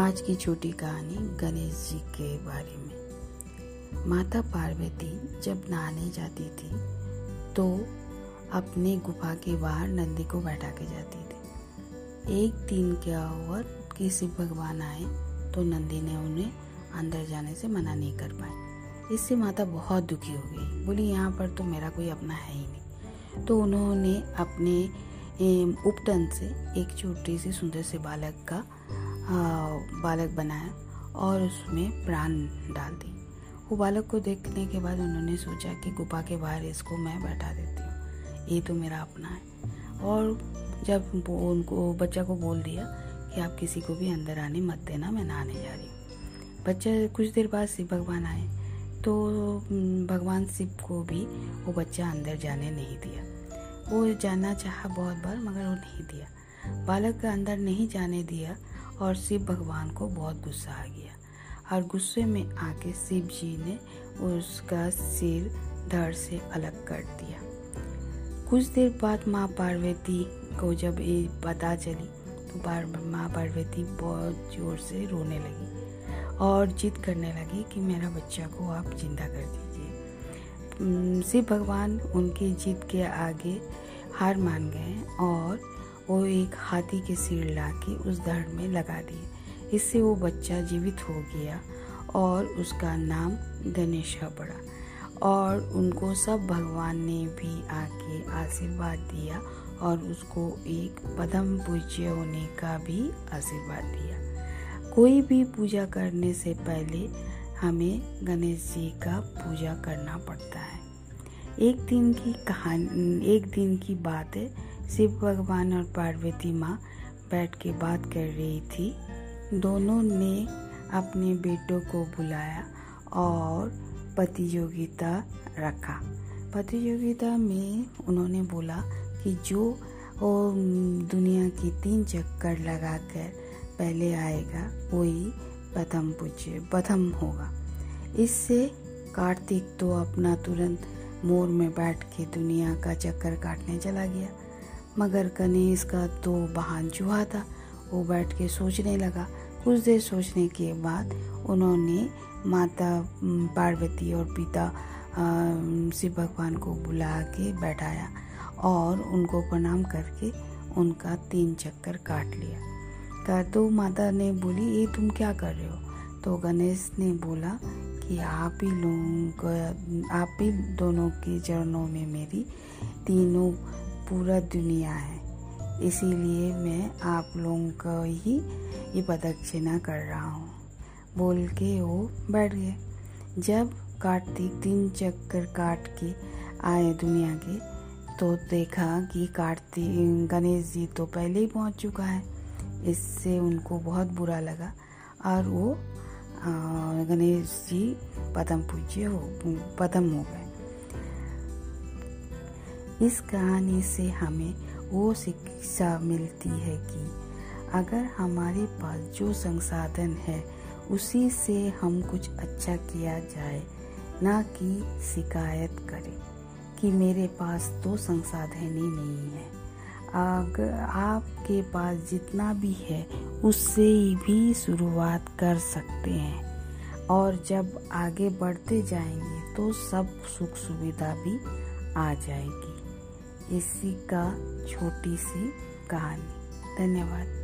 आज की छोटी कहानी गणेश जी के बारे में। माता पार्वती जब नहाने जाती थी तो अपने गुफा के बाहर नंदी को बैठा के जाती थी। एक दिन क्या हुआ कि शिव भगवान आए तो नंदी ने उन्हें अंदर जाने से मना नहीं कर पाए इससे माता बहुत दुखी हो गई। बोली, यहाँ पर तो मेरा कोई अपना है ही नहीं। तो उन्होंने अपने उपटन से एक छोटी सी सुंदर से बालक का बालक बनाया और उसमें प्राण डाल दी वो बालक को देखने के बाद उन्होंने सोचा कि गुफा के बाहर इसको मैं बैठा देती हूँ। ये तो मेरा अपना है। और जब उनको, बच्चा को बोल दिया कि आप किसी को भी अंदर आने मत देना, मैं नहाने जा रही हूँ। बच्चा कुछ देर बाद शिव भगवान आए तो भगवान शिव को भी वो बच्चा अंदर जाने नहीं दिया। वो जाना चाहा बहुत बार, मगर वो नहीं दिया। बालक अंदर नहीं जाने दिया और शिव भगवान को बहुत गुस्सा आ गया। और गुस्से में आके शिव जी ने उसका सिर धड़ से अलग कर दिया। कुछ देर बाद माँ पार्वती को जब ये पता चली तो माँ पार्वती बहुत ज़ोर से रोने लगी और जिद करने लगी कि मेरा बच्चा को आप ज़िंदा कर दीजिए। शिव भगवान उनकी जिद के आगे हार मान गए और वो एक हाथी के सिर ला के उस धड़ में लगा दिए। इससे वो बच्चा जीवित हो गया और उसका नाम गणेशा पड़ा और उनको सब भगवान ने भी आके आशीर्वाद दिया और उसको एक पदम पूज्य होने का भी आशीर्वाद दिया। कोई भी पूजा करने से पहले हमें गणेश जी का पूजा करना पड़ता है। एक दिन की कहानी, एक दिन की बात है शिव भगवान और पार्वती माँ बैठ के बात कर रही थी। दोनों ने अपने बेटों को बुलाया और प्रतियोगिता रखा। प्रतियोगिता में उन्होंने बोला कि जो वो दुनिया की तीन चक्कर लगाकर पहले आएगा, वही प्रथम पूज्य, प्रथम होगा। इससे कार्तिक तो अपना तुरंत मोर में बैठ के दुनिया का चक्कर काटने चला गया। मगर गणेश का तो बहान चूहा था। वो बैठ के सोचने लगा। कुछ देर सोचने के बाद उन्होंने माता पार्वती और पिता शिव भगवान को बुला के बैठाया और उनको प्रणाम करके उनका तीन चक्कर काट लिया। कर तो माता ने बोली, ये तुम क्या कर रहे हो? तो गणेश ने बोला कि, आप ही लोगों आप ही दोनों के चरणों में मेरी तीनों पूरा दुनिया है। इसीलिए मैं आप लोगों को ही ये प्रदक्षिणा कर रहा हूँ। बोल के वो बैठ गए। जब कार्तिक तीन चक्कर काट के आए दुनिया के तो देखा कि कार्तिक, गणेश जी तो पहले ही पहुँच चुका है। इससे उनको बहुत बुरा लगा और वो गणेश जी पदम पूज्य हो, पदम हो गए। इस कहानी से हमें वो शिक्षा मिलती है कि अगर हमारे पास जो संसाधन है, उसी से हम कुछ अच्छा किया जाए, ना कि शिकायत करें कि मेरे पास तो संसाधन ही नहीं है। अगर आपके पास जितना भी है, उससे भी शुरुआत कर सकते हैं। और जब आगे बढ़ते जाएँगे तो सब सुख सुविधा भी आ जाएगी। इसी का छोटी सी कहानी। धन्यवाद।